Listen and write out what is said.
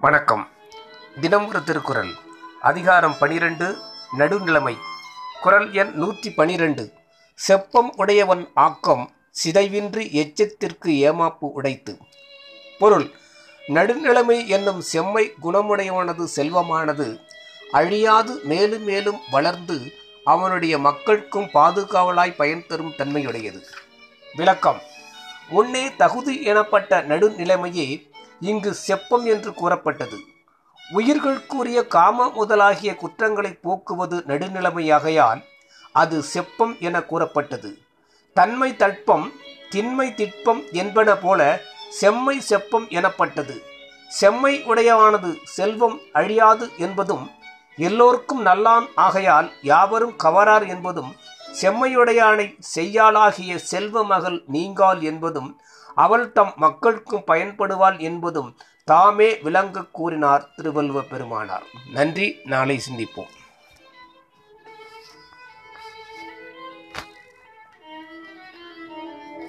வணக்கம். தினம் ஒரு திருக்குறள். அதிகாரம் பனிரெண்டு நடுநிலைமை. குறள் எண் நூற்றி பனிரெண்டு. செப்பம் உடையவன் ஆக்கம் சிதைவின்றி எச்சத்திற்கு ஏமாப்பு உடைத்து. பொருள் நடுநிலைமை என்னும் செம்மை குணமுடையவனது செல்வமானது அழியாது மேலும் மேலும் வளர்ந்து அவனுடைய மக்களுக்கும் பாதுகாவலாய் பயன் தரும் தன்மையுடையது. விளக்கம் முன்னே தகுதி எனப்பட்ட நடுநிலைமையே இங்கு செப்பம் என்று கூறப்பட்டது. உயிர்களுக்குரிய காம முதலாகிய குற்றங்களை போக்குவது நடுநிலைமையாகையால் அது செப்பம் என கூறப்பட்டது. தன்மை தட்பம் திண்மை திட்பம் என்பன போல செம்மை செப்பம் எனப்பட்டது. செம்மை உடையவானது செல்வம் அழியாது என்பதும் எல்லோருக்கும் நல்லான் ஆகையால் யாவரும் கவரார் என்பதும் செம்மையுடையானை செய்யாளாகிய செல்வ மகள் நீங்கால் என்பதும் அவள் தம் மக்களுக்கும் பயன்படுவாள் என்பதும் தாமே விளங்க கூறினார் திருவள்ளுவ பெருமானார். நன்றி. நாளை சிந்திப்போம்.